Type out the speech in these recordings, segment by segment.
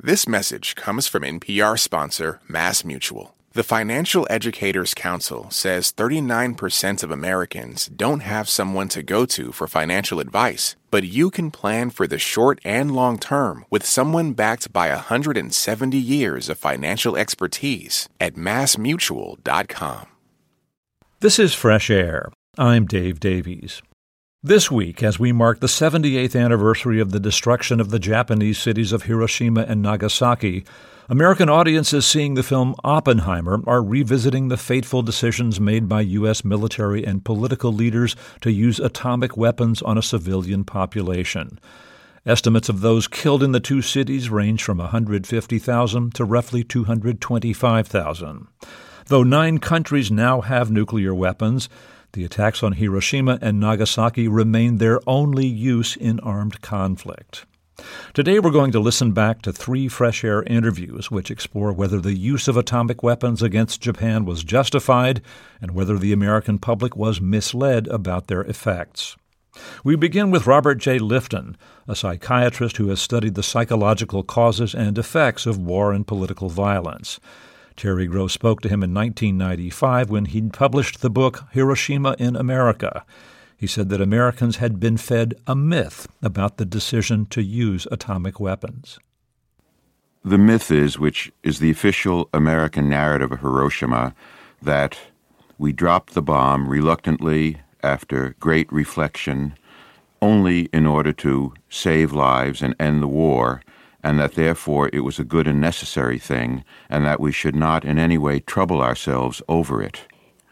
This message comes from NPR sponsor Mass Mutual. The Financial Educators Council says 39% of Americans don't have someone to go to for financial advice, but you can plan for the short and long term with someone backed by 170 years of financial expertise at massmutual.com. This is Fresh Air. I'm Dave Davies. This week, as we mark the 78th anniversary of the destruction of the Japanese cities of Hiroshima and Nagasaki, American audiences seeing the film Oppenheimer are revisiting the fateful decisions made by U.S. military and political leaders to use atomic weapons on a civilian population. Estimates of those killed in the two cities range from 150,000 to roughly 225,000. Though nine countries now have nuclear weapons, the attacks on Hiroshima and Nagasaki remain their only use in armed conflict. Today we're going to listen back to three fresh air interviews which explore whether the use of atomic weapons against Japan was justified and whether the American public was misled about their effects. We begin with Robert Jay Lifton, a psychiatrist who has studied the psychological causes and effects of war and political violence. Terry Gross spoke to him in 1995 when he published the book Hiroshima in America. He said that Americans had been fed a myth about the decision to use atomic weapons. The myth is, which is the official American narrative of Hiroshima, that we dropped the bomb reluctantly after great reflection, only in order to save lives and end the war, and that therefore it was a good and necessary thing, and that we should not in any way trouble ourselves over it.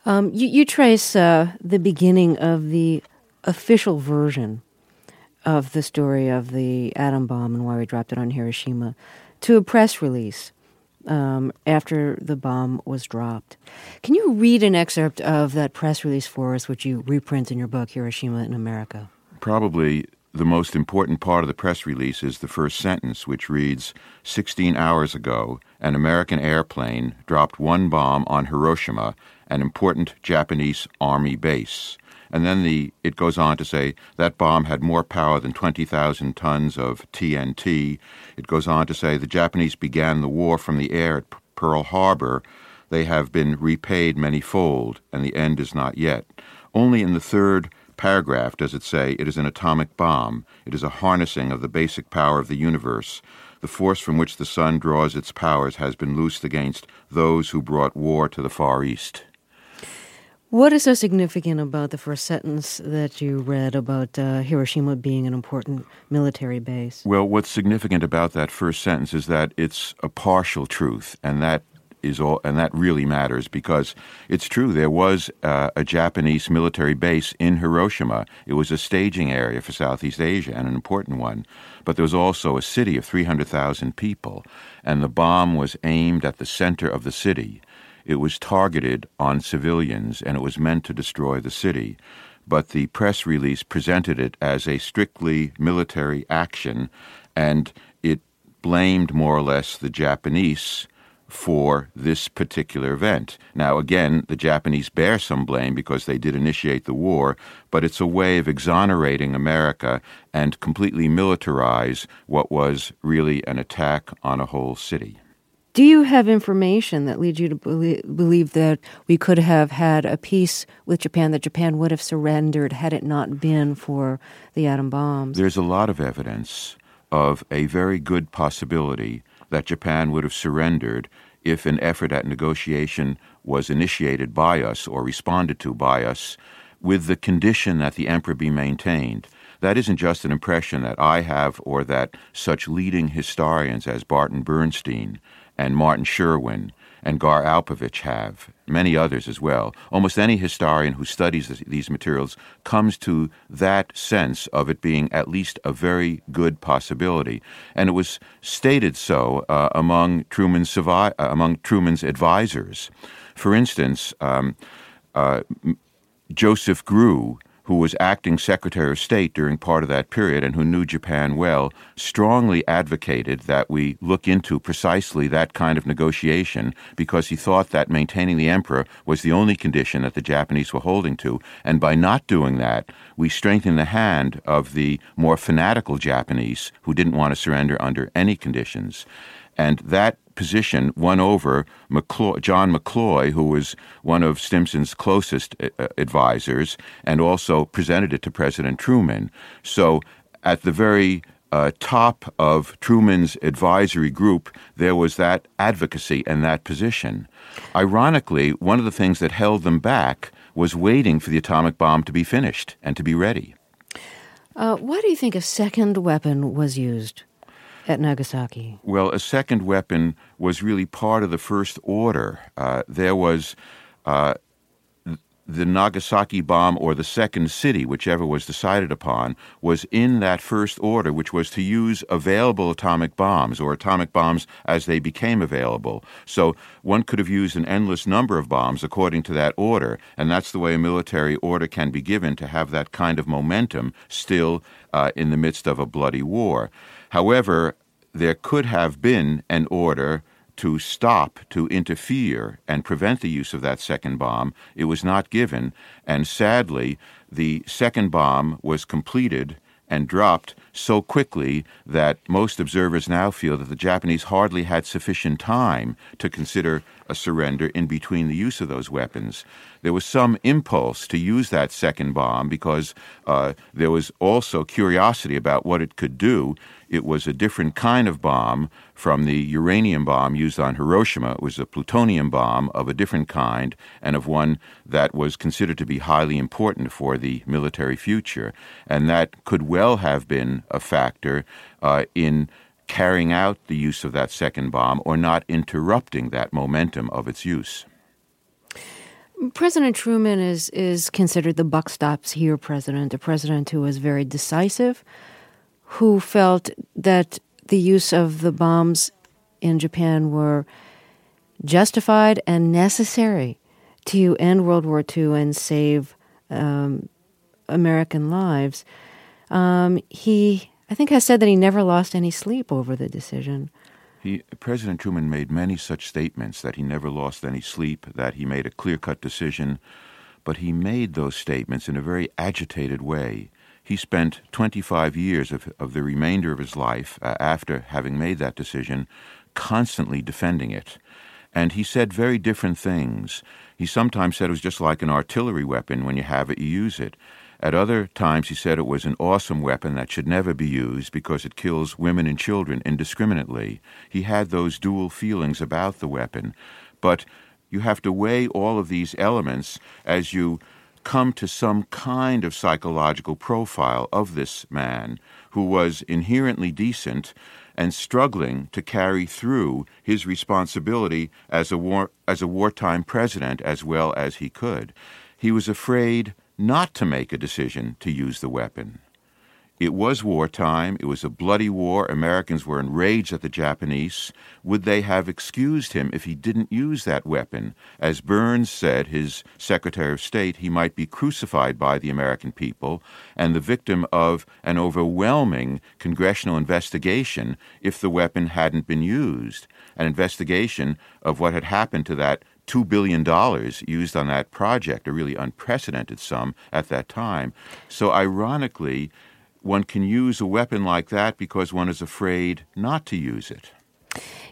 Um, you, you, trace uh, the beginning of the official version of the story of the atom bomb and why we dropped it on Hiroshima to a press release um, after the bomb was dropped. Can you read an excerpt of that press release for us, which you reprint in your book, Hiroshima in America? Probably the most important part of the press release is the first sentence, which reads 16 hours ago, an American airplane dropped one bomb on Hiroshima, an important Japanese army base. And then the, it goes on to say that bomb had more power than 20,000 tons of TNT. It goes on to say the Japanese began the war from the air at Pearl Harbor. They have been repaid many fold, and the end is not yet. Only in the third paragraph does it say it is an atomic bomb. It is a harnessing of the basic power of the universe. The force from which the sun draws its powers has been loosed against those who brought war to the Far East. What is so significant about the first sentence that you read about uh, Hiroshima being an important military base? Well, what's significant about that first sentence is that it's a partial truth, and that is all, and that really matters because it's true. There was uh, a Japanese military base in Hiroshima. It was a staging area for Southeast Asia and an important one. But there was also a city of 300,000 people, and the bomb was aimed at the center of the city. It was targeted on civilians, and it was meant to destroy the city. But the press release presented it as a strictly military action, and it blamed more or less the Japanese for this particular event. Now, again, the Japanese bear some blame because they did initiate the war, but it's a way of exonerating America and completely militarize what was really an attack on a whole city. Do you have information that leads you to believe that we could have had a peace with Japan, that Japan would have surrendered had it not been for the atom bombs? There's a lot of evidence of a very good possibility that Japan would have surrendered if an effort at negotiation was initiated by us or responded to by us with the condition that the emperor be maintained. That isn't just an impression that I have or that such leading historians as Barton Bernstein and Martin Sherwin and Gar Alperovitz have, many others as well. Almost any historian who studies these materials comes to that sense of it being at least a very good possibility. And it was stated so uh, among, Truman's, uh, among Truman's advisors. For instance, um, uh, Joseph Grew who was acting Secretary of State during part of that period and who knew Japan well, strongly advocated that we look into precisely that kind of negotiation because he thought that maintaining the emperor was the only condition that the Japanese were holding to. And by not doing that, we strengthened the hand of the more fanatical Japanese who didn't want to surrender under any conditions. And that position won over McCloy, John McCloy, who was one of Stimson's closest uh, advisors, and also presented it to President Truman. So at the very uh, top of Truman's advisory group, there was that advocacy and that position. Ironically, one of the things that held them back was waiting for the atomic bomb to be finished and to be ready. Uh, why do you think a second weapon was used? At Nagasaki? Well, a second weapon was really part of the first order. Uh, there was uh, the Nagasaki bomb or the second city, whichever was decided upon, was in that first order, which was to use available atomic bombs or atomic bombs as they became available. So one could have used an endless number of bombs according to that order, and that's the way a military order can be given to have that kind of momentum still uh, in the midst of a bloody war. However, there could have been an order to stop, to interfere, and prevent the use of that second bomb. It was not given, and sadly, the second bomb was completed and dropped so quickly that most observers now feel that the Japanese hardly had sufficient time to consider a surrender in between the use of those weapons. There was some impulse to use that second bomb because uh, there was also curiosity about what it could do. It was a different kind of bomb from the uranium bomb used on Hiroshima. It was a plutonium bomb of a different kind and of one that was considered to be highly important for the military future. And that could well have been a factor uh, in carrying out the use of that second bomb or not interrupting that momentum of its use. President Truman is is considered the buck stops here president, a president who was very decisive, who felt that the use of the bombs in Japan were justified and necessary to end World War II and save um, American lives. Um, he, I think, has said that he never lost any sleep over the decision. He, President Truman made many such statements that he never lost any sleep, that he made a clear cut decision, but he made those statements in a very agitated way. He spent 25 years of, of the remainder of his life uh, after having made that decision constantly defending it. And he said very different things. He sometimes said it was just like an artillery weapon when you have it, you use it. At other times, he said it was an awesome weapon that should never be used because it kills women and children indiscriminately. He had those dual feelings about the weapon. But you have to weigh all of these elements as you come to some kind of psychological profile of this man who was inherently decent and struggling to carry through his responsibility as a war as a wartime president as well as he could. He was afraid not to make a decision to use the weapon. It was wartime. It was a bloody war. Americans were enraged at the Japanese. Would they have excused him if he didn't use that weapon? As Byrnes said, his Secretary of State, he might be crucified by the American people and the victim of an overwhelming congressional investigation if the weapon hadn't been used. An investigation of what had happened to that $2 billion used on that project, a really unprecedented sum at that time. So, ironically, one can use a weapon like that because one is afraid not to use it.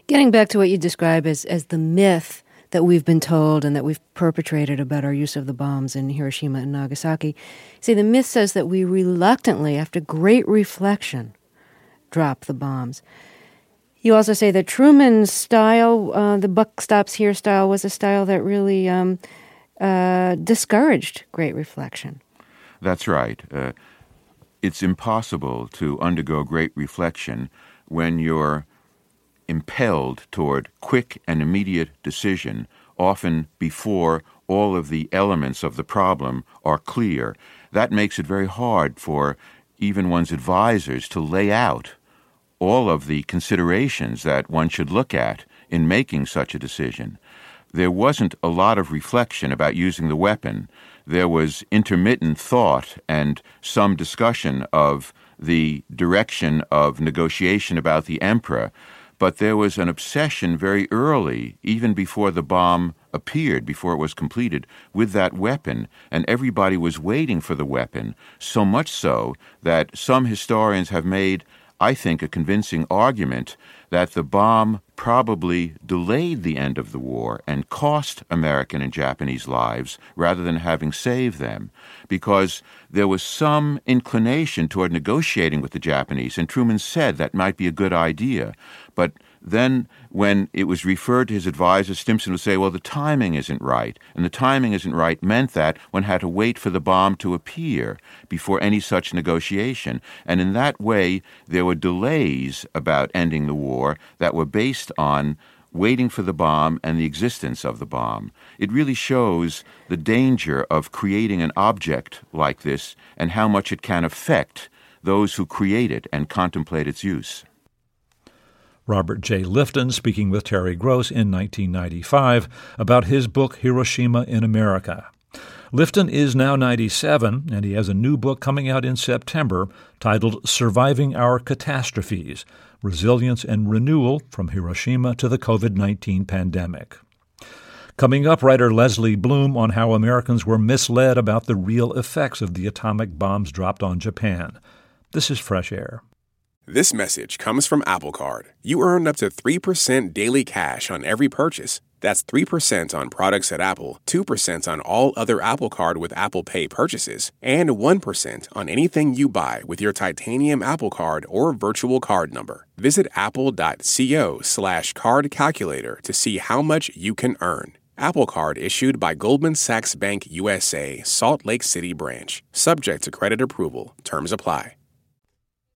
Getting back to what you describe as, as the myth that we've been told and that we've perpetrated about our use of the bombs in Hiroshima and Nagasaki, see, the myth says that we reluctantly, after great reflection, drop the bombs. You also say that Truman's style, uh, the buck stops here style, was a style that really um, uh, discouraged great reflection. That's right. Uh, it's impossible to undergo great reflection when you're impelled toward quick and immediate decision, often before all of the elements of the problem are clear. That makes it very hard for even one's advisors to lay out all of the considerations that one should look at in making such a decision. There wasn't a lot of reflection about using the weapon there was intermittent thought and some discussion of the direction of negotiation about the emperor, but there was an obsession very early, even before the bomb appeared, before it was completed, with that weapon, and everybody was waiting for the weapon, so much so that some historians have made, I think, a convincing argument that the bomb probably delayed the end of the war and cost American and Japanese lives rather than having saved them, because there was some inclination toward negotiating with the Japanese, and Truman said that might be a good idea. But then, when it was referred to his advisor, Stimson would say, Well, the timing isn't right. And the timing isn't right meant that one had to wait for the bomb to appear before any such negotiation. And in that way, there were delays about ending the war that were based on waiting for the bomb and the existence of the bomb. It really shows the danger of creating an object like this and how much it can affect those who create it and contemplate its use. Robert Jay Lifton speaking with Terry Gross in 1995 about his book Hiroshima in America. Lifton is now 97, and he has a new book coming out in September titled Surviving Our Catastrophes Resilience and Renewal from Hiroshima to the COVID 19 Pandemic. Coming up, writer Lesley Blume on how Americans were misled about the real effects of the atomic bombs dropped on Japan. This is Fresh Air. This message comes from Apple Card. You earn up to 3% daily cash on every purchase. That's 3% on products at Apple, 2% on all other Apple Card with Apple Pay purchases, and 1% on anything you buy with your titanium Apple Card or virtual card number. Visit apple.co slash card calculator to see how much you can earn. Apple Card issued by Goldman Sachs Bank USA, Salt Lake City branch. Subject to credit approval. Terms apply.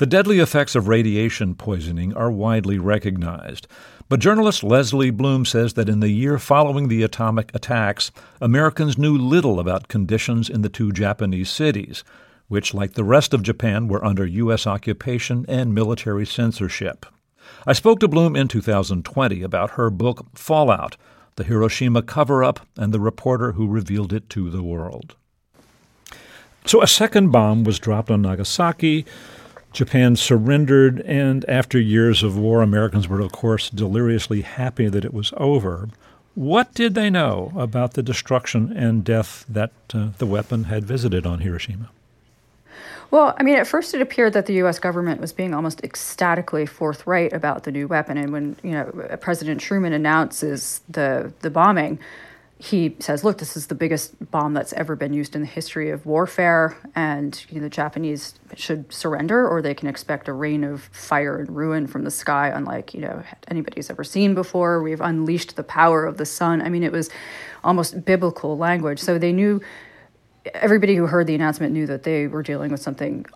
The deadly effects of radiation poisoning are widely recognized, but journalist Lesley Blume says that in the year following the atomic attacks, Americans knew little about conditions in the two Japanese cities, which, like the rest of Japan, were under U.S. occupation and military censorship. I spoke to Blume in 2020 about her book Fallout The Hiroshima Cover Up and the reporter who revealed it to the world. So, a second bomb was dropped on Nagasaki. Japan surrendered, and after years of war, Americans were, of course, deliriously happy that it was over. What did they know about the destruction and death that uh, the weapon had visited on Hiroshima? Well, I mean, at first it appeared that the U.S. government was being almost ecstatically forthright about the new weapon, and when you know President Truman announces the the bombing, he says, "Look, this is the biggest bomb that's ever been used in the history of warfare, and you know, the Japanese should surrender, or they can expect a rain of fire and ruin from the sky, unlike you know anybody's ever seen before. We've unleashed the power of the sun. I mean, it was almost biblical language. So they knew. Everybody who heard the announcement knew that they were dealing with something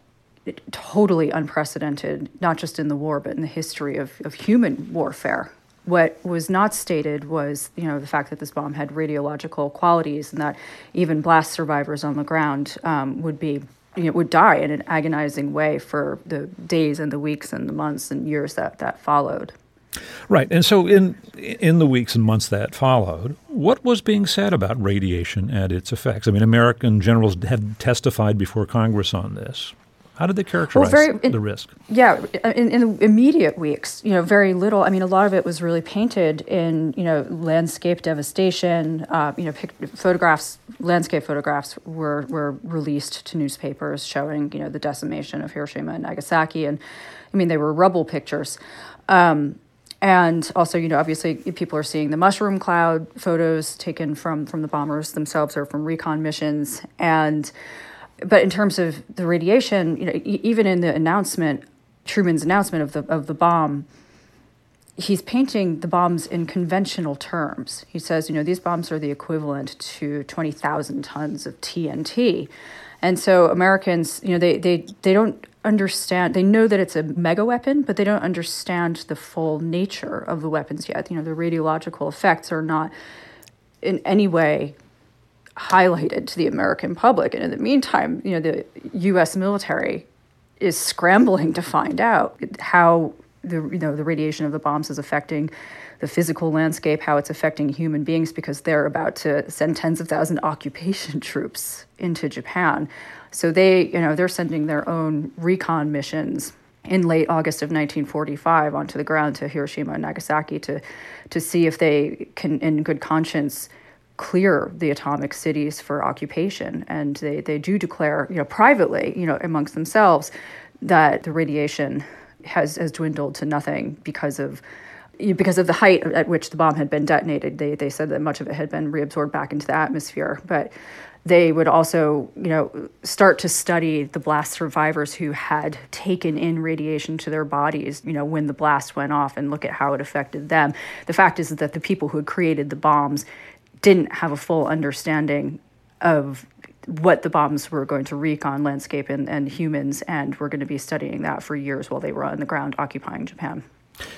totally unprecedented, not just in the war, but in the history of, of human warfare. What was not stated was, you know, the fact that this bomb had radiological qualities and that even blast survivors on the ground um, would be, you know, would die in an agonizing way for the days and the weeks and the months and years that that followed. Right, and so in in the weeks and months that followed, what was being said about radiation and its effects? I mean, American generals had testified before Congress on this. How did they characterize well, very, in, the risk? Yeah, in, in the immediate weeks, you know, very little. I mean, a lot of it was really painted in, you know, landscape devastation. Uh, you know, pic- photographs, landscape photographs were were released to newspapers showing, you know, the decimation of Hiroshima and Nagasaki, and I mean, they were rubble pictures. Um, and also, you know, obviously, people are seeing the mushroom cloud photos taken from from the bombers themselves or from recon missions, and but in terms of the radiation, you know, even in the announcement, Truman's announcement of the of the bomb, he's painting the bombs in conventional terms. He says, you know, these bombs are the equivalent to 20,000 tons of TNT. And so Americans, you know, they, they, they don't understand, they know that it's a mega weapon, but they don't understand the full nature of the weapons yet. You know, the radiological effects are not in any way highlighted to the American public. And in the meantime, you know, the US military is scrambling to find out how the you know the radiation of the bombs is affecting the physical landscape, how it's affecting human beings because they're about to send tens of thousand occupation troops into Japan. So they, you know, they're sending their own recon missions in late August of 1945 onto the ground to Hiroshima and Nagasaki to to see if they can in good conscience clear the atomic cities for occupation and they, they do declare you know privately you know amongst themselves that the radiation has has dwindled to nothing because of because of the height at which the bomb had been detonated. They they said that much of it had been reabsorbed back into the atmosphere, but they would also, you know, start to study the blast survivors who had taken in radiation to their bodies, you know, when the blast went off and look at how it affected them. The fact is that the people who had created the bombs didn't have a full understanding of what the bombs were going to wreak on landscape and, and humans, and we're going to be studying that for years while they were on the ground occupying Japan.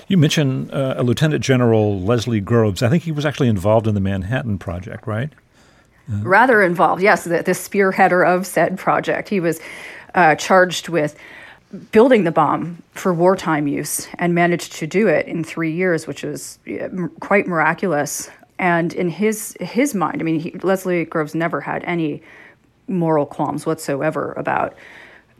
You mentioned uh, a Lieutenant General Leslie Groves. I think he was actually involved in the Manhattan Project, right? Uh, Rather involved, yes, the, the, spearheader of said project. He was uh, charged with building the bomb for wartime use and managed to do it in three years, which was quite miraculous. And in his his mind, I mean, he, Leslie Groves never had any moral qualms whatsoever about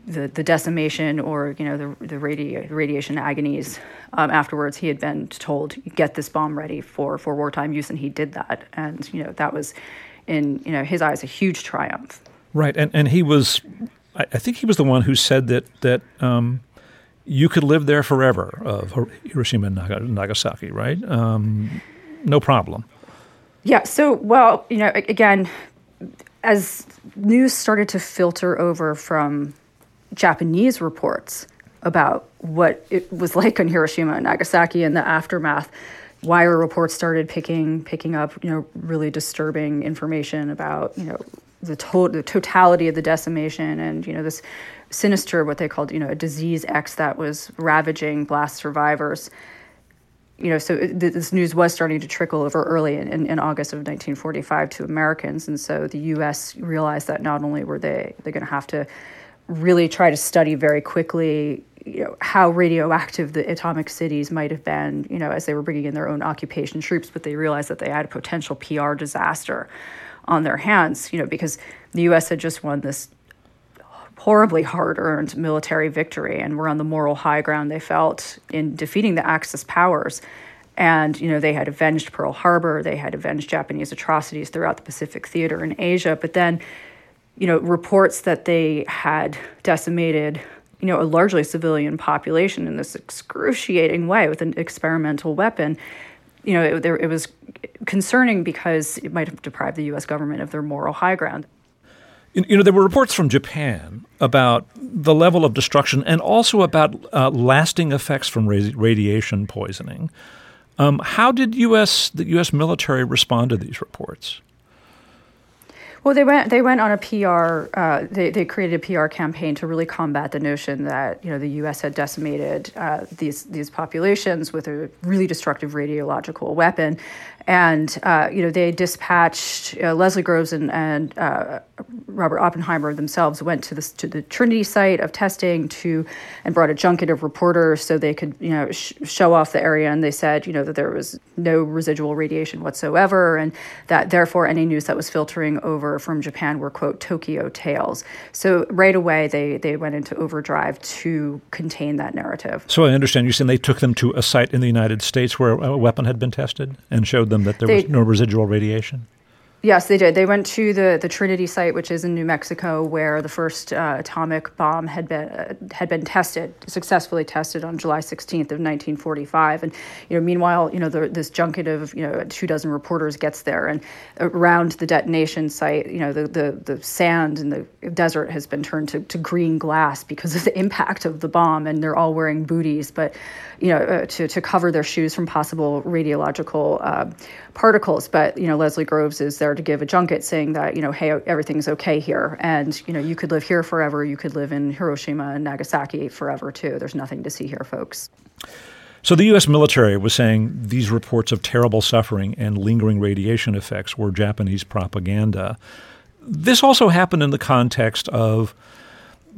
the, the decimation or you know the the radi- radiation agonies. Um, afterwards, he had been told get this bomb ready for for wartime use, and he did that. And you know that was in you know his eyes a huge triumph. Right, and and he was, I, I think he was the one who said that that. Um, you could live there forever of Hiroshima and Nagasaki, right? Um, no problem. Yeah. So, well, you know, again, as news started to filter over from Japanese reports about what it was like in Hiroshima and Nagasaki and the aftermath, wire reports started picking picking up, you know, really disturbing information about, you know, the, to- the totality of the decimation and, you know, this sinister, what they called, you know, a disease X that was ravaging blast survivors you know, so this news was starting to trickle over early in, in, August of 1945 to Americans, and so the U.S. realized that not only were they they going to have to really try to study very quickly, you know, how radioactive the atomic cities might have been, you know, as they were bringing in their own occupation troops, but they realized that they had a potential PR disaster on their hands, you know, because the U.S. had just won this horribly hard earned military victory and were on the moral high ground they felt in defeating the Axis powers. And, you know, they had avenged Pearl Harbor, they had avenged Japanese atrocities throughout the Pacific theater in Asia. But then, you know, reports that they had decimated, you know, a largely civilian population in this excruciating way with an experimental weapon, you know, it, it was concerning because it might have deprived the U.S. government of their moral high ground. You know, there were reports from Japan about the level of destruction and also about uh, lasting effects from radiation poisoning. Um, how did U.S. the U.S. military respond to these reports? Well, they went they went on a PR. Uh, they they created a PR campaign to really combat the notion that you know the U.S. had decimated uh, these these populations with a really destructive radiological weapon, and uh, you know they dispatched uh, Leslie Groves and, and uh, Robert Oppenheimer themselves went to the to the Trinity site of testing to and brought a junket of reporters so they could you know sh- show off the area and they said you know that there was no residual radiation whatsoever and that therefore any news that was filtering over from Japan were quote Tokyo tales. So right away they they went into overdrive to contain that narrative. So I understand you're saying they took them to a site in the United States where a weapon had been tested and showed them them that there they, was no residual radiation? Yes, they did. They went to the, the Trinity site, which is in New Mexico, where the first uh, atomic bomb had been uh, had been tested, successfully tested on July 16th of 1945. And you know, meanwhile, you know, the, this junket of you know two dozen reporters gets there, and around the detonation site, you know, the the, the sand and the desert has been turned to, to green glass because of the impact of the bomb, and they're all wearing booties, but you know, uh, to to cover their shoes from possible radiological uh, particles. But you know, Leslie Groves is there to give a junket saying that you know, hey, everything's okay here, and you know, you could live here forever. You could live in Hiroshima and Nagasaki forever too. There's nothing to see here, folks. So the U.S. military was saying these reports of terrible suffering and lingering radiation effects were Japanese propaganda. This also happened in the context of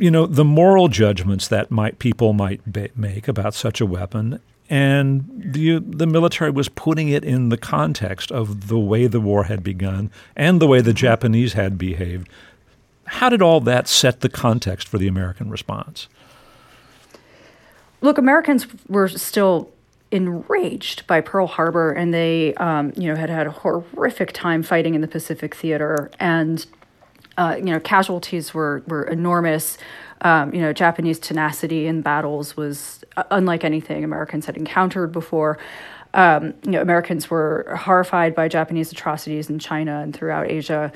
you know the moral judgments that might people might make about such a weapon and the the military was putting it in the context of the way the war had begun and the way the Japanese had behaved. How did all that set the context for the American response? Look, Americans were still enraged by Pearl Harbor, and they, um, you know, had had a horrific time fighting in the Pacific Theater, and uh, you know, casualties were were enormous. Um, you know, Japanese tenacity in battles was uh, unlike anything Americans had encountered before. Um, you know, Americans were horrified by Japanese atrocities in China and throughout Asia.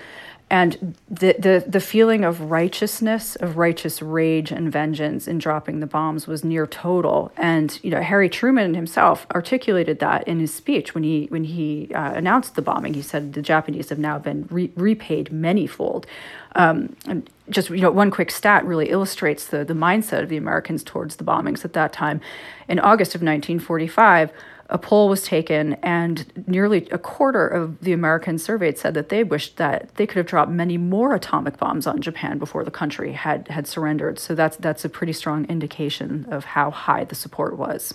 And the, the, the feeling of righteousness, of righteous rage and vengeance in dropping the bombs was near total. And you know, Harry Truman himself articulated that in his speech when he when he uh, announced the bombing. He said the Japanese have now been re- repaid manyfold. Um, and just you know, one quick stat really illustrates the the mindset of the Americans towards the bombings at that time. In August of 1945 a poll was taken, and nearly a quarter of the Americans surveyed said that they wished that they could have dropped many more atomic bombs on Japan before the country had, had surrendered. So that's, that's a pretty strong indication of how high the support was.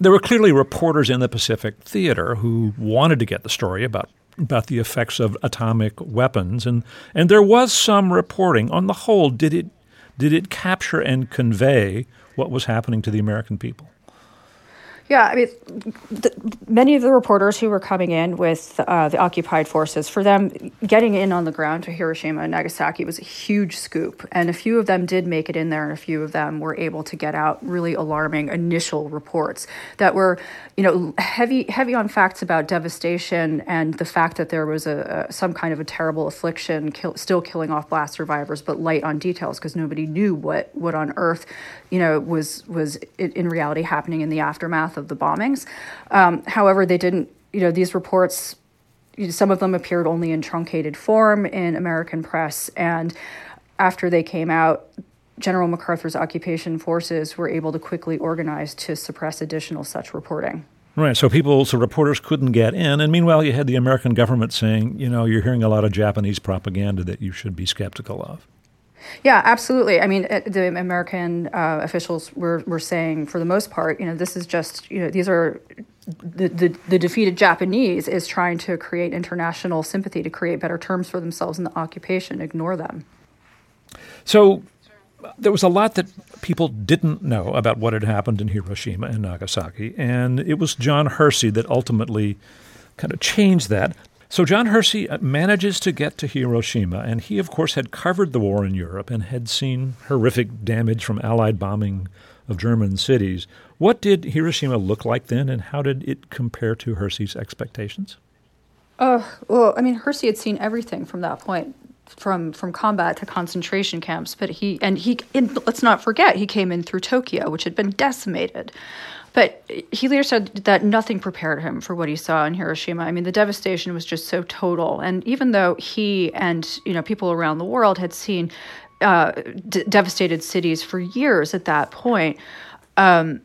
There were clearly reporters in the Pacific Theater who wanted to get the story about about the effects of atomic weapons, and and there was some reporting. On the whole, did it did it capture and convey what was happening to the American people? Yeah, I mean, the, many of the reporters who were coming in with uh, the occupied forces, for them, getting in on the ground to Hiroshima and Nagasaki was a huge scoop. And a few of them did make it in there, and a few of them were able to get out really alarming initial reports that were, you know, heavy heavy on facts about devastation and the fact that there was a, a some kind of a terrible affliction kill, still killing off blast survivors, but light on details because nobody knew what what on earth, you know, was was in reality happening in the aftermath of the bombings. Um, however, they didn't, you know, these reports, some of them appeared only in truncated form in American press. And after they came out, General MacArthur's occupation forces were able to quickly organize to suppress additional such reporting. Right. So people, so reporters couldn't get in. And meanwhile, you had the American government saying, you know, you're hearing a lot of Japanese propaganda that you should be skeptical of. Yeah, absolutely. I mean, the American uh, officials were, were saying, for the most part, you know, this is just, you know, these are the, the, the defeated Japanese is trying to create international sympathy to create better terms for themselves in the occupation. Ignore them. So there was a lot that people didn't know about what had happened in Hiroshima and Nagasaki, and it was John Hersey that ultimately kind of changed that. So John Hersey uh, manages to get to Hiroshima, and he, of course, had covered the war in Europe and had seen horrific damage from Allied bombing of German cities. What did Hiroshima look like then, and how did it compare to Hersey's expectations? Uh, well, I mean, Hersey had seen everything from that point, from from combat to concentration camps. But he and he, and let's not forget, he came in through Tokyo, which had been decimated. But he later said that nothing prepared him for what he saw in Hiroshima. I mean, the devastation was just so total. And even though he and you know people around the world had seen uh, d- devastated cities for years at that point, um,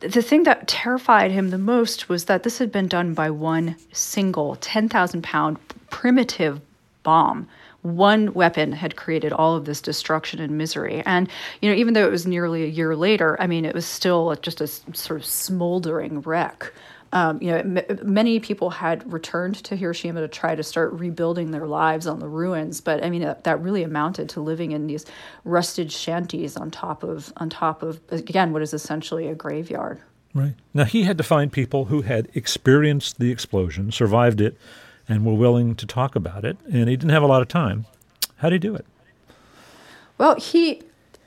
the thing that terrified him the most was that this had been done by one single 10,000 pound primitive bomb one weapon had created all of this destruction and misery. And, you know, even though it was nearly a year later, I mean, it was still just a sort of smoldering wreck. Um, you know, m- many people had returned to Hiroshima to try to start rebuilding their lives on the ruins, but I mean that, that really amounted to living in these rusted shanties on top of on top of again what is essentially a graveyard. Right now, he had to find people who had experienced the explosion, survived it, and were willing to talk about it. And he didn't have a lot of time. How did he do it? Well, he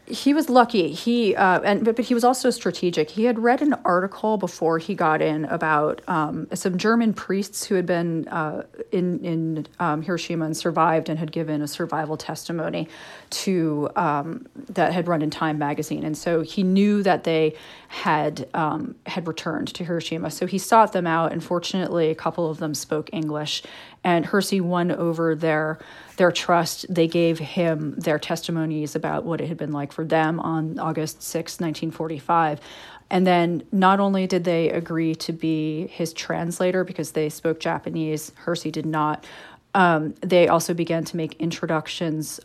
he was lucky. He uh, and but, but he was also strategic. He had read an article before he got in about um, some German priests who had been uh, in in um, Hiroshima and survived and had given a survival testimony to um, that had run in Time magazine. And so he knew that they had um, had returned to Hiroshima. So he sought them out. And fortunately, a couple of them spoke English, and Hersey won over their their trust. They gave him their testimonies about what it had been like for them on August 6, 1945. And then not only did they agree to be his translator because they spoke Japanese, Hersey did not, um, they also began to make introductions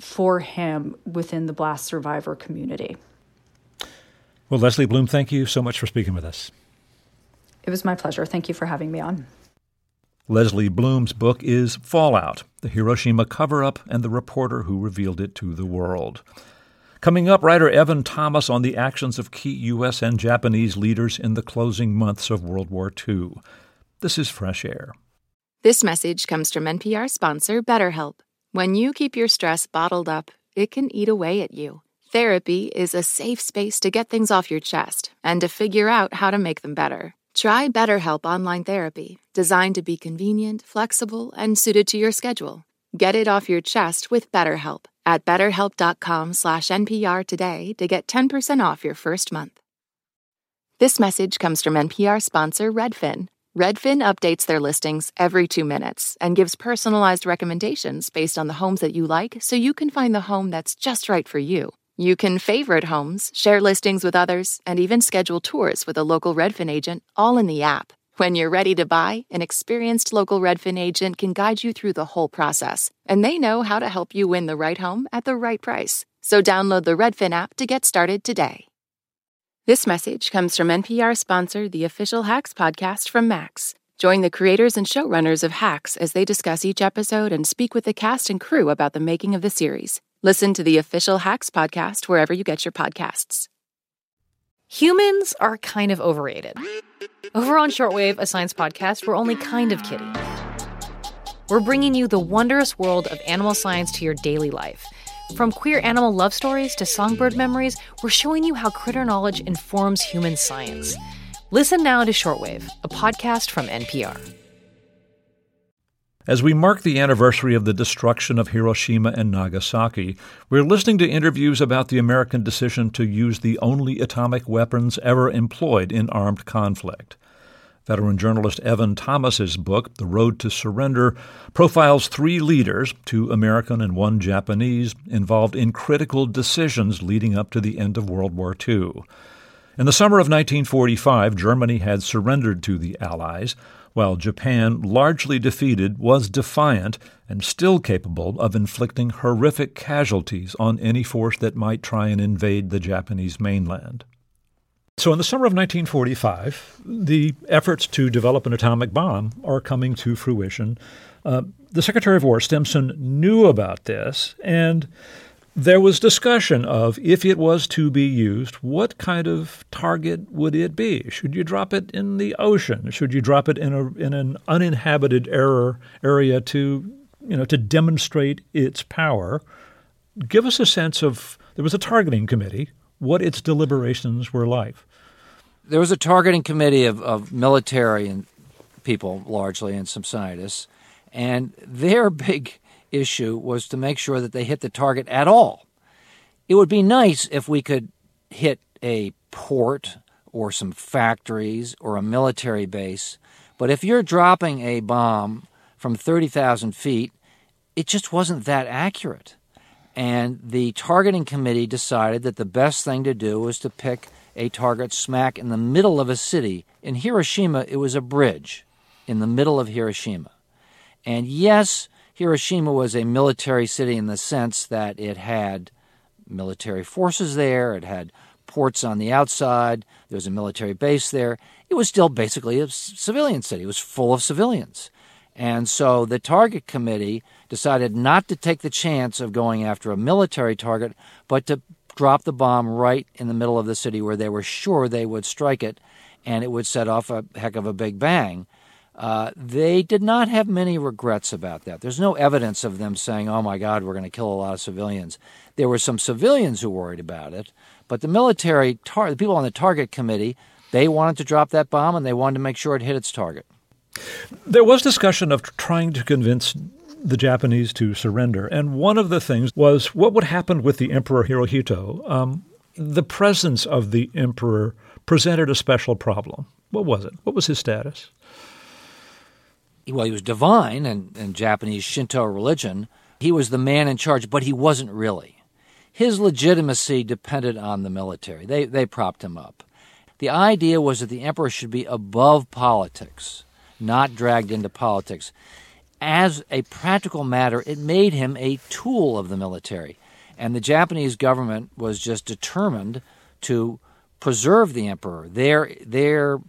for him within the blast survivor community. Well, Lesley Blume, thank you so much for speaking with us. It was my pleasure. Thank you for having me on. Lesley Blume's book is Fallout The Hiroshima Cover Up and the Reporter Who Revealed It to the World. Coming up, writer Evan Thomas on the actions of key U.S. and Japanese leaders in the closing months of World War II. This is Fresh Air. This message comes from NPR sponsor BetterHelp. When you keep your stress bottled up, it can eat away at you. Therapy is a safe space to get things off your chest and to figure out how to make them better. Try BetterHelp Online Therapy, designed to be convenient, flexible, and suited to your schedule. Get it off your chest with BetterHelp at betterhelp.com slash NPR today to get 10% off your first month. This message comes from NPR sponsor Redfin. Redfin updates their listings every two minutes and gives personalized recommendations based on the homes that you like so you can find the home that's just right for you. You can favorite homes, share listings with others, and even schedule tours with a local Redfin agent all in the app. When you're ready to buy, an experienced local Redfin agent can guide you through the whole process, and they know how to help you win the right home at the right price. So download the Redfin app to get started today. This message comes from NPR sponsor, the official Hacks podcast from Max. Join the creators and showrunners of Hacks as they discuss each episode and speak with the cast and crew about the making of the series. Listen to the official Hacks podcast wherever you get your podcasts. Humans are kind of overrated. Over on Shortwave, a science podcast, we're only kind of kidding. We're bringing you the wondrous world of animal science to your daily life. From queer animal love stories to songbird memories, we're showing you how critter knowledge informs human science. Listen now to Shortwave, a podcast from NPR. As we mark the anniversary of the destruction of Hiroshima and Nagasaki, we're listening to interviews about the American decision to use the only atomic weapons ever employed in armed conflict. Veteran journalist Evan Thomas's book, The Road to Surrender, profiles three leaders, two American and one Japanese, involved in critical decisions leading up to the end of World War II. In the summer of 1945, Germany had surrendered to the Allies, while Japan, largely defeated, was defiant and still capable of inflicting horrific casualties on any force that might try and invade the Japanese mainland. So, in the summer of 1945, the efforts to develop an atomic bomb are coming to fruition. Uh, the Secretary of War, Stimson, knew about this, and there was discussion of if it was to be used, what kind of target would it be? Should you drop it in the ocean? Should you drop it in a in an uninhabited error area to you know to demonstrate its power? Give us a sense of there was a targeting committee, what its deliberations were like. There was a targeting committee of, of military and people largely and some scientists, and their big issue was to make sure that they hit the target at all. It would be nice if we could hit a port or some factories or a military base, but if you're dropping a bomb from 30,000 feet, it just wasn't that accurate. And the targeting committee decided that the best thing to do was to pick a target smack in the middle of a city. In Hiroshima, it was a bridge in the middle of Hiroshima. And yes, Hiroshima was a military city in the sense that it had military forces there, it had ports on the outside, there was a military base there. It was still basically a civilian city, it was full of civilians. And so the target committee decided not to take the chance of going after a military target, but to drop the bomb right in the middle of the city where they were sure they would strike it and it would set off a heck of a big bang. Uh, they did not have many regrets about that. There's no evidence of them saying, oh my God, we're going to kill a lot of civilians. There were some civilians who worried about it, but the military, tar- the people on the target committee, they wanted to drop that bomb and they wanted to make sure it hit its target. There was discussion of trying to convince the Japanese to surrender, and one of the things was what would happen with the Emperor Hirohito. Um, the presence of the emperor presented a special problem. What was it? What was his status? Well, he was divine in, in Japanese Shinto religion. He was the man in charge, but he wasn't really. His legitimacy depended on the military. They, they propped him up. The idea was that the emperor should be above politics, not dragged into politics. As a practical matter, it made him a tool of the military. And the Japanese government was just determined to preserve the emperor. Their, their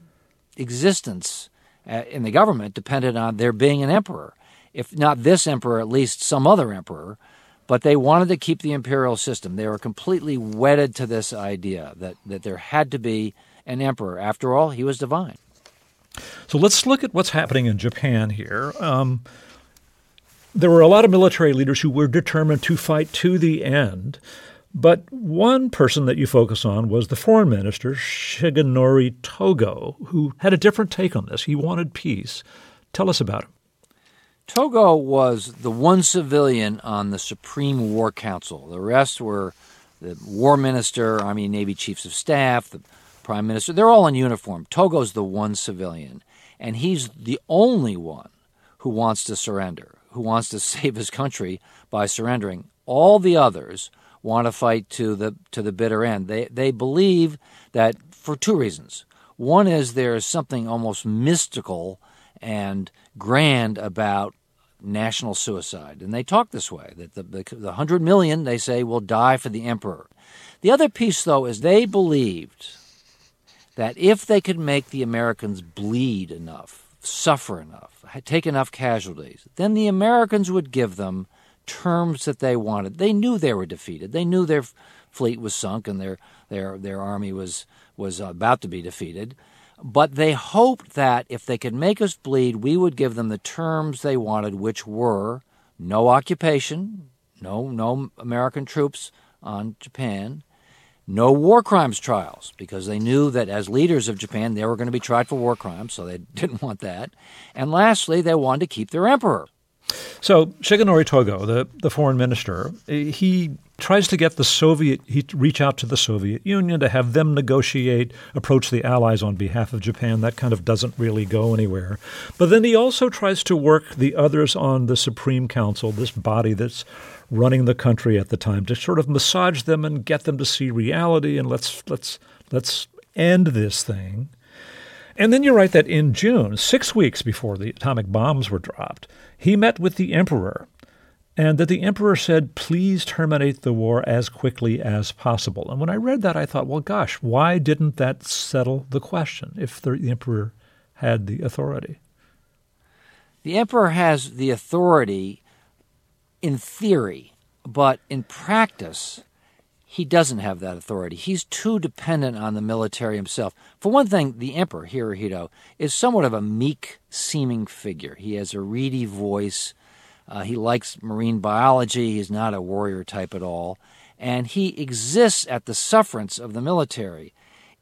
existence in the government depended on there being an emperor. If not this emperor, at least some other emperor. But they wanted to keep the imperial system. They were completely wedded to this idea that, that there had to be an emperor. After all, he was divine. So let's look at what's happening in Japan here. Um, there were a lot of military leaders who were determined to fight to the end. But one person that you focus on was the foreign minister, Shigenori Togo, who had a different take on this. He wanted peace. Tell us about him. Togo was the one civilian on the Supreme War Council. The rest were the war minister, Army and Navy chiefs of staff, the prime minister. They're all in uniform. Togo's the one civilian, and he's the only one who wants to surrender, who wants to save his country by surrendering. All the others want to fight to the to the bitter end. They they believe that for two reasons. One is there is something almost mystical and grand about national suicide, and they talk this way that the, the, the hundred million they say will die for the emperor. The other piece, though, is they believed that if they could make the Americans bleed enough, suffer enough, take enough casualties, then the Americans would give them terms that they wanted. They knew they were defeated. They knew their fleet was sunk and their their their army was was about to be defeated. But they hoped that if they could make us bleed, we would give them the terms they wanted, which were no occupation, no no American troops on Japan, no war crimes trials, because they knew that as leaders of Japan they were going to be tried for war crimes, so they didn't want that. And lastly, they wanted to keep their emperor. So Shigenori Togo, the, the foreign minister, eh, he tries to get the Soviet, he reach out to the Soviet Union to have them negotiate, approach the Allies on behalf of Japan. That kind of doesn't really go anywhere. But then he also tries to work the others on the Supreme Council, this body that's running the country at the time, to sort of massage them and get them to see reality and let's let's let's end this thing. And then you write that in June, six weeks before the atomic bombs were dropped, he met with the emperor, and that the emperor said, please terminate the war as quickly as possible. And when I read that, I thought, well, gosh, why didn't that settle the question if the emperor had the authority? The emperor has the authority in theory, but in practice, he doesn't have that authority. He's too dependent on the military himself. For one thing, the emperor, Hirohito, is somewhat of a meek seeming figure. He has a reedy voice. Uh, he likes marine biology. He's not a warrior type at all. And he exists at the sufferance of the military.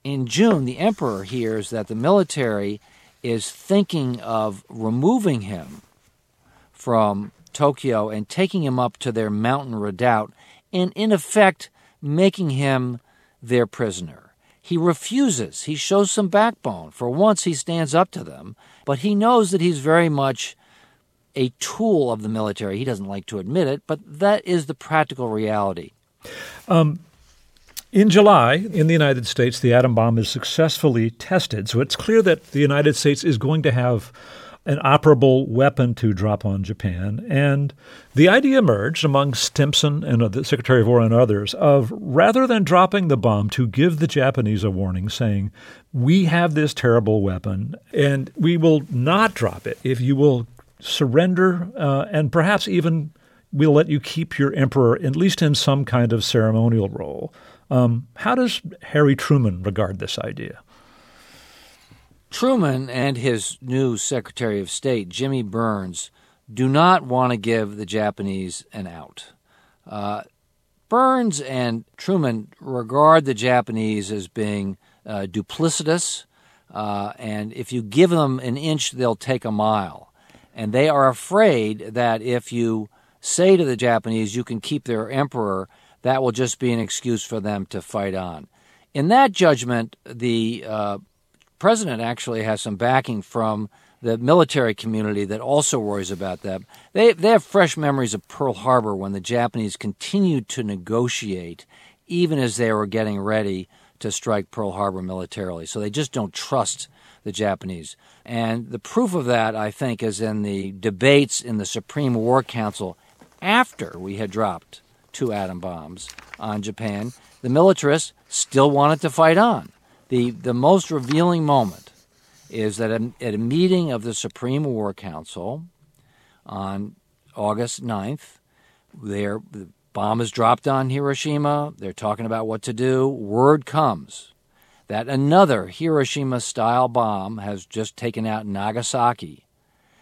In June, the emperor hears that the military is thinking of removing him from Tokyo and taking him up to their mountain redoubt and, in effect, making him their prisoner. He refuses. He shows some backbone. For once, he stands up to them, but he knows that he's very much a tool of the military. He doesn't like to admit it, but that is the practical reality. Um, in July, in the United States, the atom bomb is successfully tested. So it's clear that the United States is going to have an operable weapon to drop on Japan. And the idea emerged among Stimson and the Secretary of War and others of rather than dropping the bomb, to give the Japanese a warning saying, We have this terrible weapon and we will not drop it if you will surrender uh, and perhaps even we'll let you keep your emperor, at least in some kind of ceremonial role. Um, how does Harry Truman regard this idea? Truman and his new Secretary of State, Jimmy Byrnes, do not want to give the Japanese an out. Uh, Byrnes and Truman regard the Japanese as being uh, duplicitous, uh, and if you give them an inch, they'll take a mile. And they are afraid that if you say to the Japanese you can keep their emperor, that will just be an excuse for them to fight on. In that judgment, the uh, president actually has some backing from the military community that also worries about that. They, they have fresh memories of Pearl Harbor when the Japanese continued to negotiate even as they were getting ready to strike Pearl Harbor militarily. So they just don't trust the Japanese. And the proof of that, I think, is in the debates in the Supreme War Council after we had dropped two atom bombs on Japan. The militarists still wanted to fight on. The, the most revealing moment is that at a meeting of the Supreme War Council on August 9th, there, the bomb is dropped on Hiroshima. They're talking about what to do. Word comes that another Hiroshima style bomb has just taken out Nagasaki.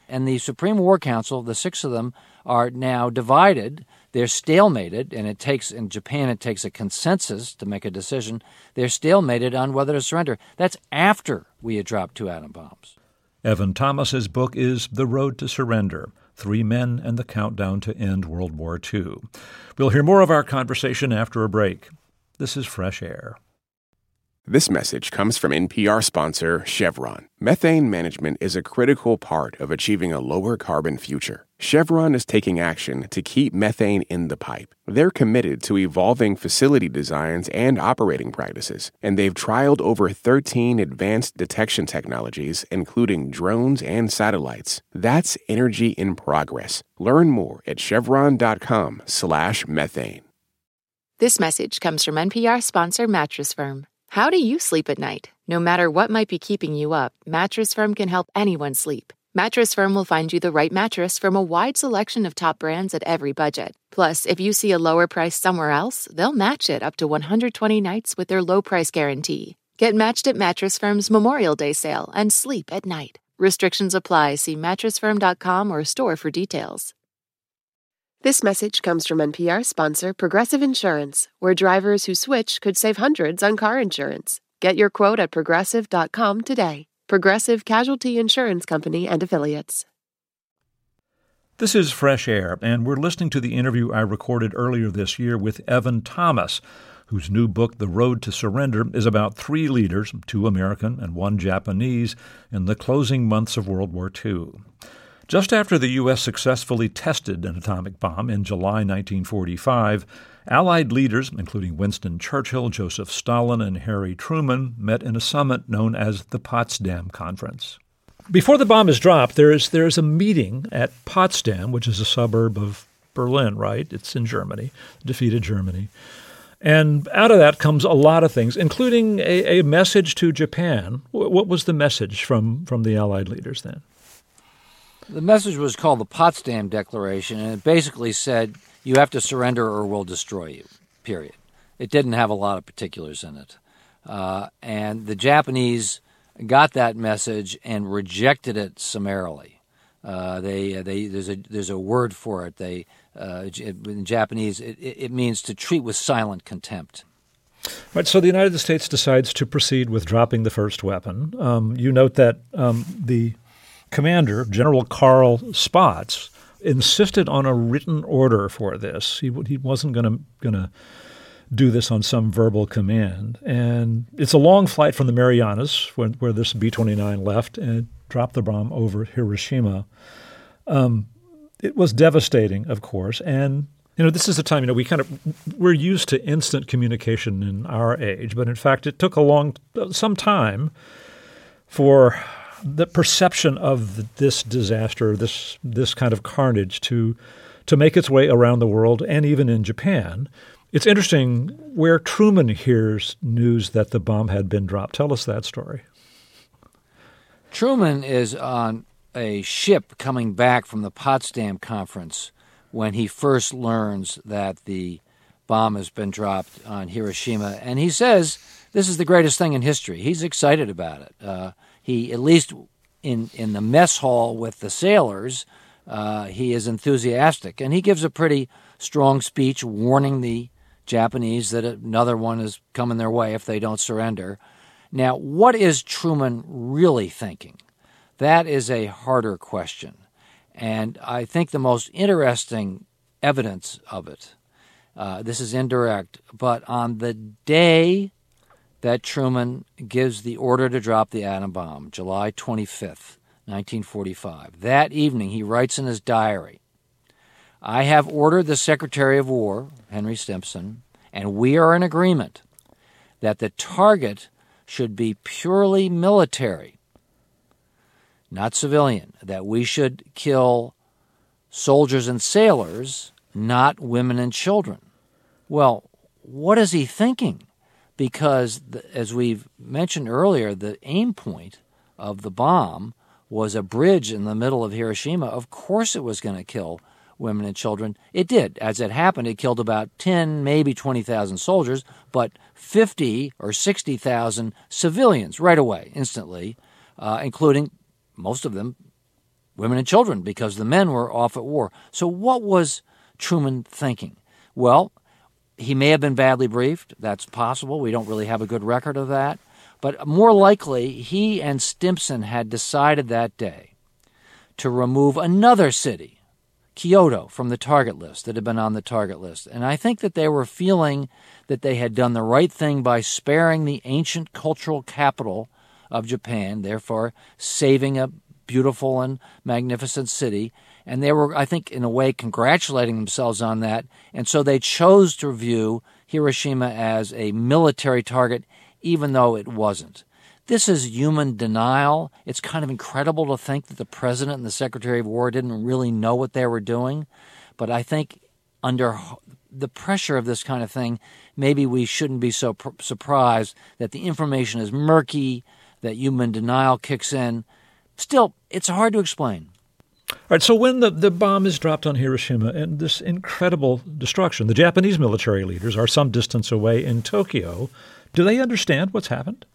And the Supreme War Council, the six of them, are now divided. They're stalemated, and it takes in Japan it takes a consensus to make a decision. They're stalemated on whether to surrender. That's after we had dropped two atom bombs. Evan Thomas's book is The Road to Surrender. Three Men and the Countdown to End World War II. We'll hear more of our conversation after a break. This is Fresh Air. This message comes from NPR sponsor Chevron. Methane management is a critical part of achieving a lower carbon future. Chevron is taking action to keep methane in the pipe. They're committed to evolving facility designs and operating practices, and they've trialed over 13 advanced detection technologies, including drones and satellites. That's energy in progress. Learn more at chevron.com/slash methane. This message comes from NPR sponsor Mattress Firm. How do you sleep at night? No matter what might be keeping you up, Mattress Firm can help anyone sleep. Mattress Firm will find you the right mattress from a wide selection of top brands at every budget. Plus, if you see a lower price somewhere else, they'll match it up to 120 nights with their low price guarantee. Get matched at Mattress Firm's Memorial Day sale and sleep at night. Restrictions apply. See mattressfirm.com or store for details. This message comes from NPR sponsor Progressive Insurance, where drivers who switch could save hundreds on car insurance. Get your quote at progressive.com today. Progressive Casualty Insurance Company and Affiliates. This is Fresh Air, and we're listening to the interview I recorded earlier this year with Evan Thomas, whose new book, The Road to Surrender, is about three leaders, two American and one Japanese, in the closing months of World War II. Just after the U.S. successfully tested an atomic bomb in July 1945, Allied leaders, including Winston Churchill, Joseph Stalin, and Harry Truman, met in a summit known as the Potsdam Conference. Before the bomb is dropped, there is, there is a meeting at Potsdam, which is a suburb of Berlin, right? It's in Germany, defeated Germany. And out of that comes a lot of things, including a, a message to Japan. What was the message from, from the Allied leaders then? The message was called the Potsdam Declaration, and it basically said you have to surrender or we'll destroy you, period. It didn't have a lot of particulars in it. Uh, and the Japanese got that message and rejected it summarily. Uh, they, they, there's, a, there's a word for it. They, uh, in Japanese, it, it means to treat with silent contempt. Right, so the United States decides to proceed with dropping the first weapon. Um, you note that um, the commander, General Carl Spaatz, insisted on a written order for this. He, he wasn't going to do this on some verbal command. And it's a long flight from the Marianas, where, where this B 29 left, and dropped the bomb over Hiroshima. Um, it was devastating, of course. And, you know, this is the time, you know, we kind of, we're used to instant communication in our age, but in fact, it took a long, some time for the perception of this disaster, this this kind of carnage, to to make its way around the world and even in Japan. It's interesting where Truman hears news that the bomb had been dropped. Tell us that story. Truman is on a ship coming back from the Potsdam conference when he first learns that the bomb has been dropped on Hiroshima, and he says this is the greatest thing in history. He's excited about it. Uh, he at least in in the mess hall with the sailors, uh, he is enthusiastic, and he gives a pretty strong speech warning the Japanese that another one is coming their way if they don't surrender. Now, what is Truman really thinking? That is a harder question. And I think the most interesting evidence of it, uh, this is indirect, but on the day that Truman gives the order to drop the atom bomb, July 25th, 1945, that evening he writes in his diary I have ordered the Secretary of War, Henry Stimson, and we are in agreement that the target should be purely military, not civilian, that we should kill soldiers and sailors, not women and children. Well, what is he thinking? Because, as we've mentioned earlier, the aim point of the bomb was a bridge in the middle of Hiroshima. Of course, it was going to kill women and children. It did. As it happened, it killed about 10, maybe 20,000 soldiers, but 50 or 60,000 civilians right away, instantly, uh, including most of them women and children, because the men were off at war. So, what was Truman thinking? Well, he may have been badly briefed. That's possible. We don't really have a good record of that. But more likely, he and Stimson had decided that day to remove another city Kyoto from the target list that had been on the target list. And I think that they were feeling that they had done the right thing by sparing the ancient cultural capital of Japan, therefore saving a beautiful and magnificent city. And they were, I think, in a way, congratulating themselves on that. And so they chose to view Hiroshima as a military target, even though it wasn't. This is human denial. It's kind of incredible to think that the president and the secretary of war didn't really know what they were doing. But I think under the pressure of this kind of thing, maybe we shouldn't be so pr- surprised that the information is murky, that human denial kicks in. Still, it's hard to explain. All right, so when the, the bomb is dropped on Hiroshima and this incredible destruction, the Japanese military leaders are some distance away in Tokyo. Do they understand what's happened?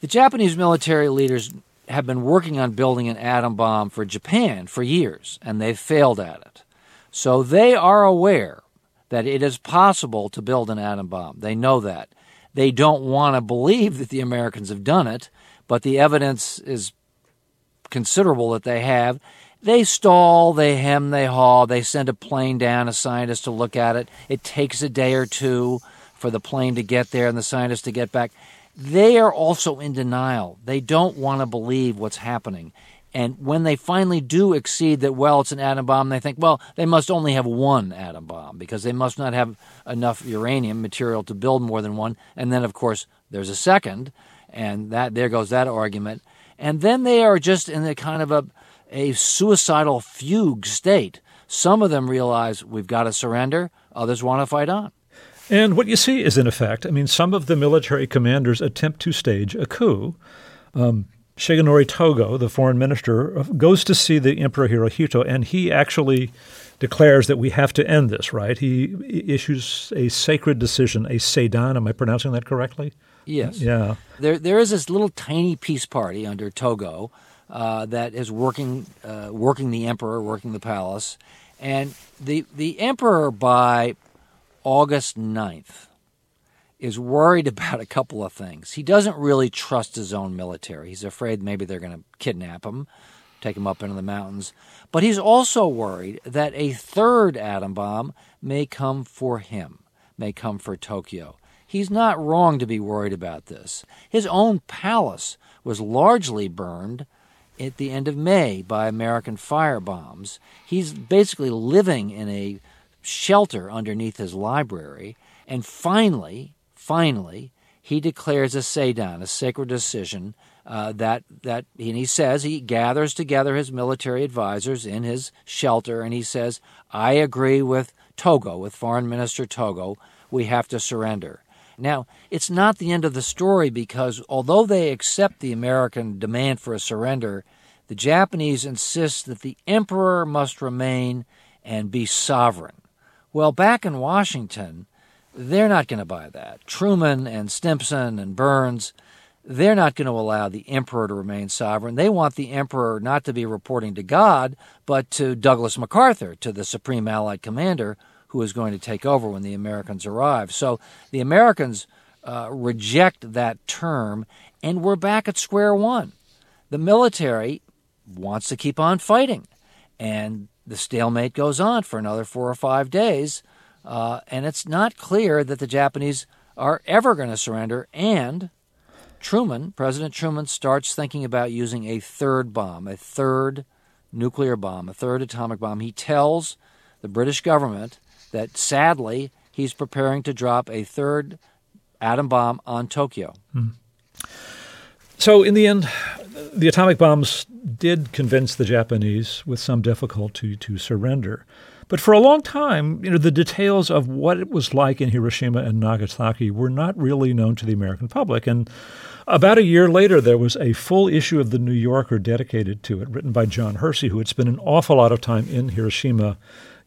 The Japanese military leaders have been working on building an atom bomb for Japan for years, and they've failed at it. So they are aware that it is possible to build an atom bomb. They know that. They don't want to believe that the Americans have done it, but the evidence is considerable that they have. They stall, they hem, they haw, they send a plane down, a scientist to look at it. It takes a day or two for the plane to get there and the scientist to get back they are also in denial. They don't want to believe what's happening. And when they finally do exceed that, well, it's an atom bomb, they think, well, they must only have one atom bomb because they must not have enough uranium material to build more than one. And then, of course, there's a second, and that there goes that argument. And then they are just in a kind of a, a suicidal fugue state. Some of them realize we've got to surrender, others want to fight on. And what you see is, in effect, I mean, some of the military commanders attempt to stage a coup. Um, Shigenori Togo, the foreign minister, goes to see the Emperor Hirohito, and he actually declares that we have to end this, right? He issues a sacred decision, a Seidan. Am I pronouncing that correctly? Yes. Yeah. There, there is this little tiny peace party under Togo uh, that is working, uh, working the emperor, working the palace, and the the emperor by August 9th is worried about a couple of things. He doesn't really trust his own military. He's afraid maybe they're going to kidnap him, take him up into the mountains. But he's also worried that a third atom bomb may come for him, may come for Tokyo. He's not wrong to be worried about this. His own palace was largely burned at the end of May by American fire bombs. He's basically living in a shelter underneath his library. And finally, finally, he declares a Seidan, a sacred decision, uh, that that and he says he gathers together his military advisors in his shelter, and he says, "I agree with Togo, with Foreign Minister Togo, we have to surrender." Now, it's not the end of the story because although they accept the American demand for a surrender, the Japanese insist that the emperor must remain and be sovereign. Well, back in Washington, they're not going to buy that. Truman and Stimson and Byrnes, they're not going to allow the emperor to remain sovereign. They want the emperor not to be reporting to God, but to Douglas MacArthur, to the supreme Allied commander who is going to take over when the Americans arrive. So the Americans uh, reject that term, and we're back at square one. The military wants to keep on fighting, and the stalemate goes on for another four or five days, uh, and it's not clear that the Japanese are ever going to surrender. And Truman, President Truman, starts thinking about using a third bomb, a third nuclear bomb, a third atomic bomb. He tells the British government that sadly he's preparing to drop a third atom bomb on Tokyo. Hmm. So, in the end, the atomic bombs did convince the Japanese, with some difficulty, to surrender. But for a long time, you know, the details of what it was like in Hiroshima and Nagasaki were not really known to the American public. And about a year later, there was a full issue of the New Yorker dedicated to it, written by John Hersey, who had spent an awful lot of time in Hiroshima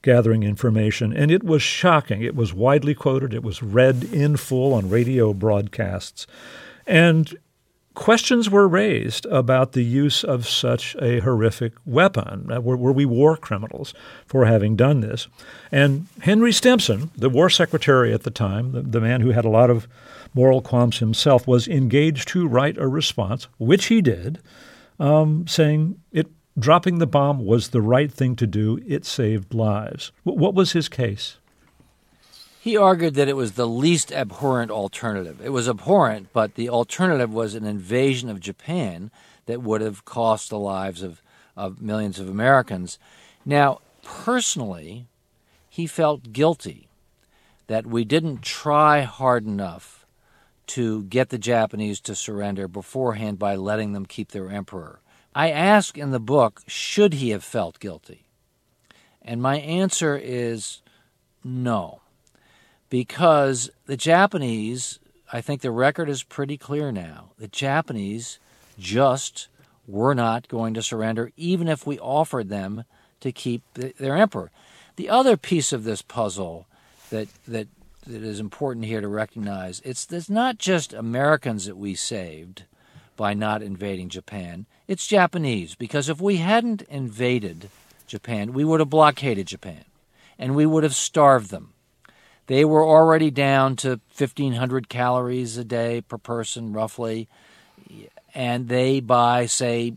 gathering information. And it was shocking. It was widely quoted, it was read in full on radio broadcasts. And questions were raised about the use of such a horrific weapon. Uh, were, were, we war criminals for having done this? And Henry Stimson, the war secretary at the time, the, the man who had a lot of moral qualms himself, was engaged to write a response, which he did, um, saying it dropping the bomb was the right thing to do. It saved lives. What was his case? He argued that it was the least abhorrent alternative. It was abhorrent, but the alternative was an invasion of Japan that would have cost the lives of, of millions of Americans. Now, personally, he felt guilty that we didn't try hard enough to get the Japanese to surrender beforehand by letting them keep their emperor. I ask in the book, should he have felt guilty? And my answer is no because the Japanese, I think the record is pretty clear now. The Japanese just were not going to surrender, even if we offered them to keep the, their emperor. The other piece of this puzzle that that that is important here to recognize it's it's not just Americans that we saved by not invading Japan. It's Japanese because if we hadn't invaded Japan, we would have blockaded Japan and we would have starved them they were already down to 1,500 calories a day per person, roughly. And they, by, say,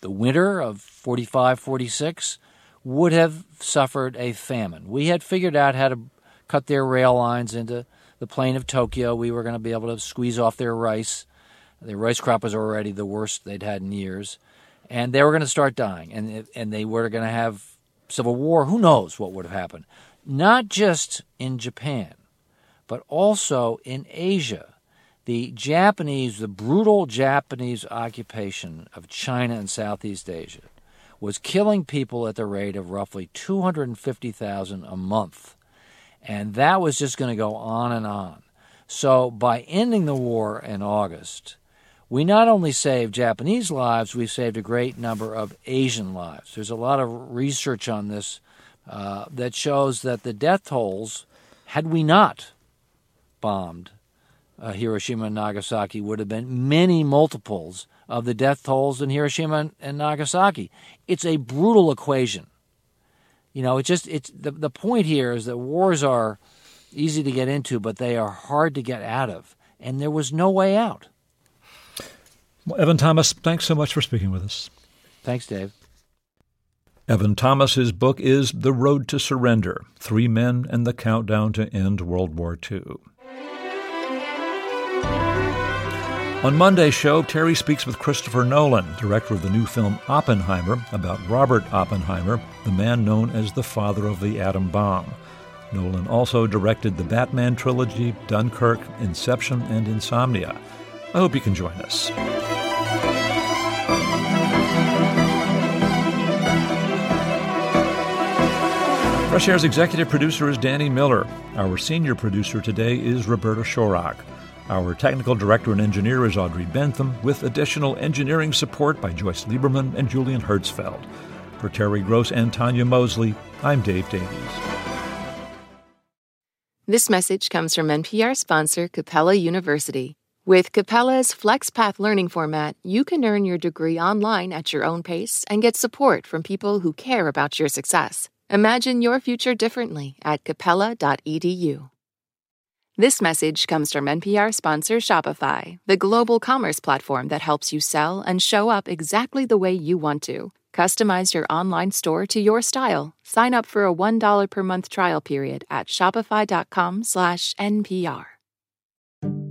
the winter of 45, 46, would have suffered a famine. We had figured out how to cut their rail lines into the plain of Tokyo. We were going to be able to squeeze off their rice. Their rice crop was already the worst they'd had in years. And they were going to start dying. And, and they were going to have civil war. Who knows what would have happened? not just in Japan, but also in Asia. The Japanese, the brutal Japanese occupation of China and Southeast Asia was killing people at the rate of roughly 250,000 a month. And that was just going to go on and on. So by ending the war in August, we not only saved Japanese lives, we saved a great number of Asian lives. There's a lot of research on this uh, that shows that the death tolls, had we not bombed uh, Hiroshima and Nagasaki, would have been many multiples of the death tolls in Hiroshima and Nagasaki. It's a brutal equation. You know, it's just it's the the point here is that wars are easy to get into, but they are hard to get out of, and there was no way out. Well, Evan Thomas, thanks so much for speaking with us. Thanks, Dave. Evan Thomas's book is The Road to Surrender Three Men and the Countdown to End World War II. On Monday's show, Terry speaks with Christopher Nolan, director of the new film Oppenheimer, about Robert Oppenheimer, the man known as the father of the atom bomb. Nolan also directed the Batman trilogy, Dunkirk, Inception, and Insomnia. I hope you can join us. Fresh Air's executive producer is Danny Miller. Our senior producer today is Roberta Shorrock. Our technical director and engineer is Audrey Bentham, with additional engineering support by Joyce Lieberman and Julian Herzfeld. For Terry Gross and Tanya Mosley, I'm Dave Davies. This message comes from NPR sponsor Capella University. With Capella's FlexPath learning format, you can earn your degree online at your own pace and get support from people who care about your success. Imagine your future differently at capella.edu. This message comes from NPR sponsor Shopify, the global commerce platform that helps you sell and show up exactly the way you want to. Customize your online store to your style. Sign up for a $1 per month trial period at shopify.com/npr.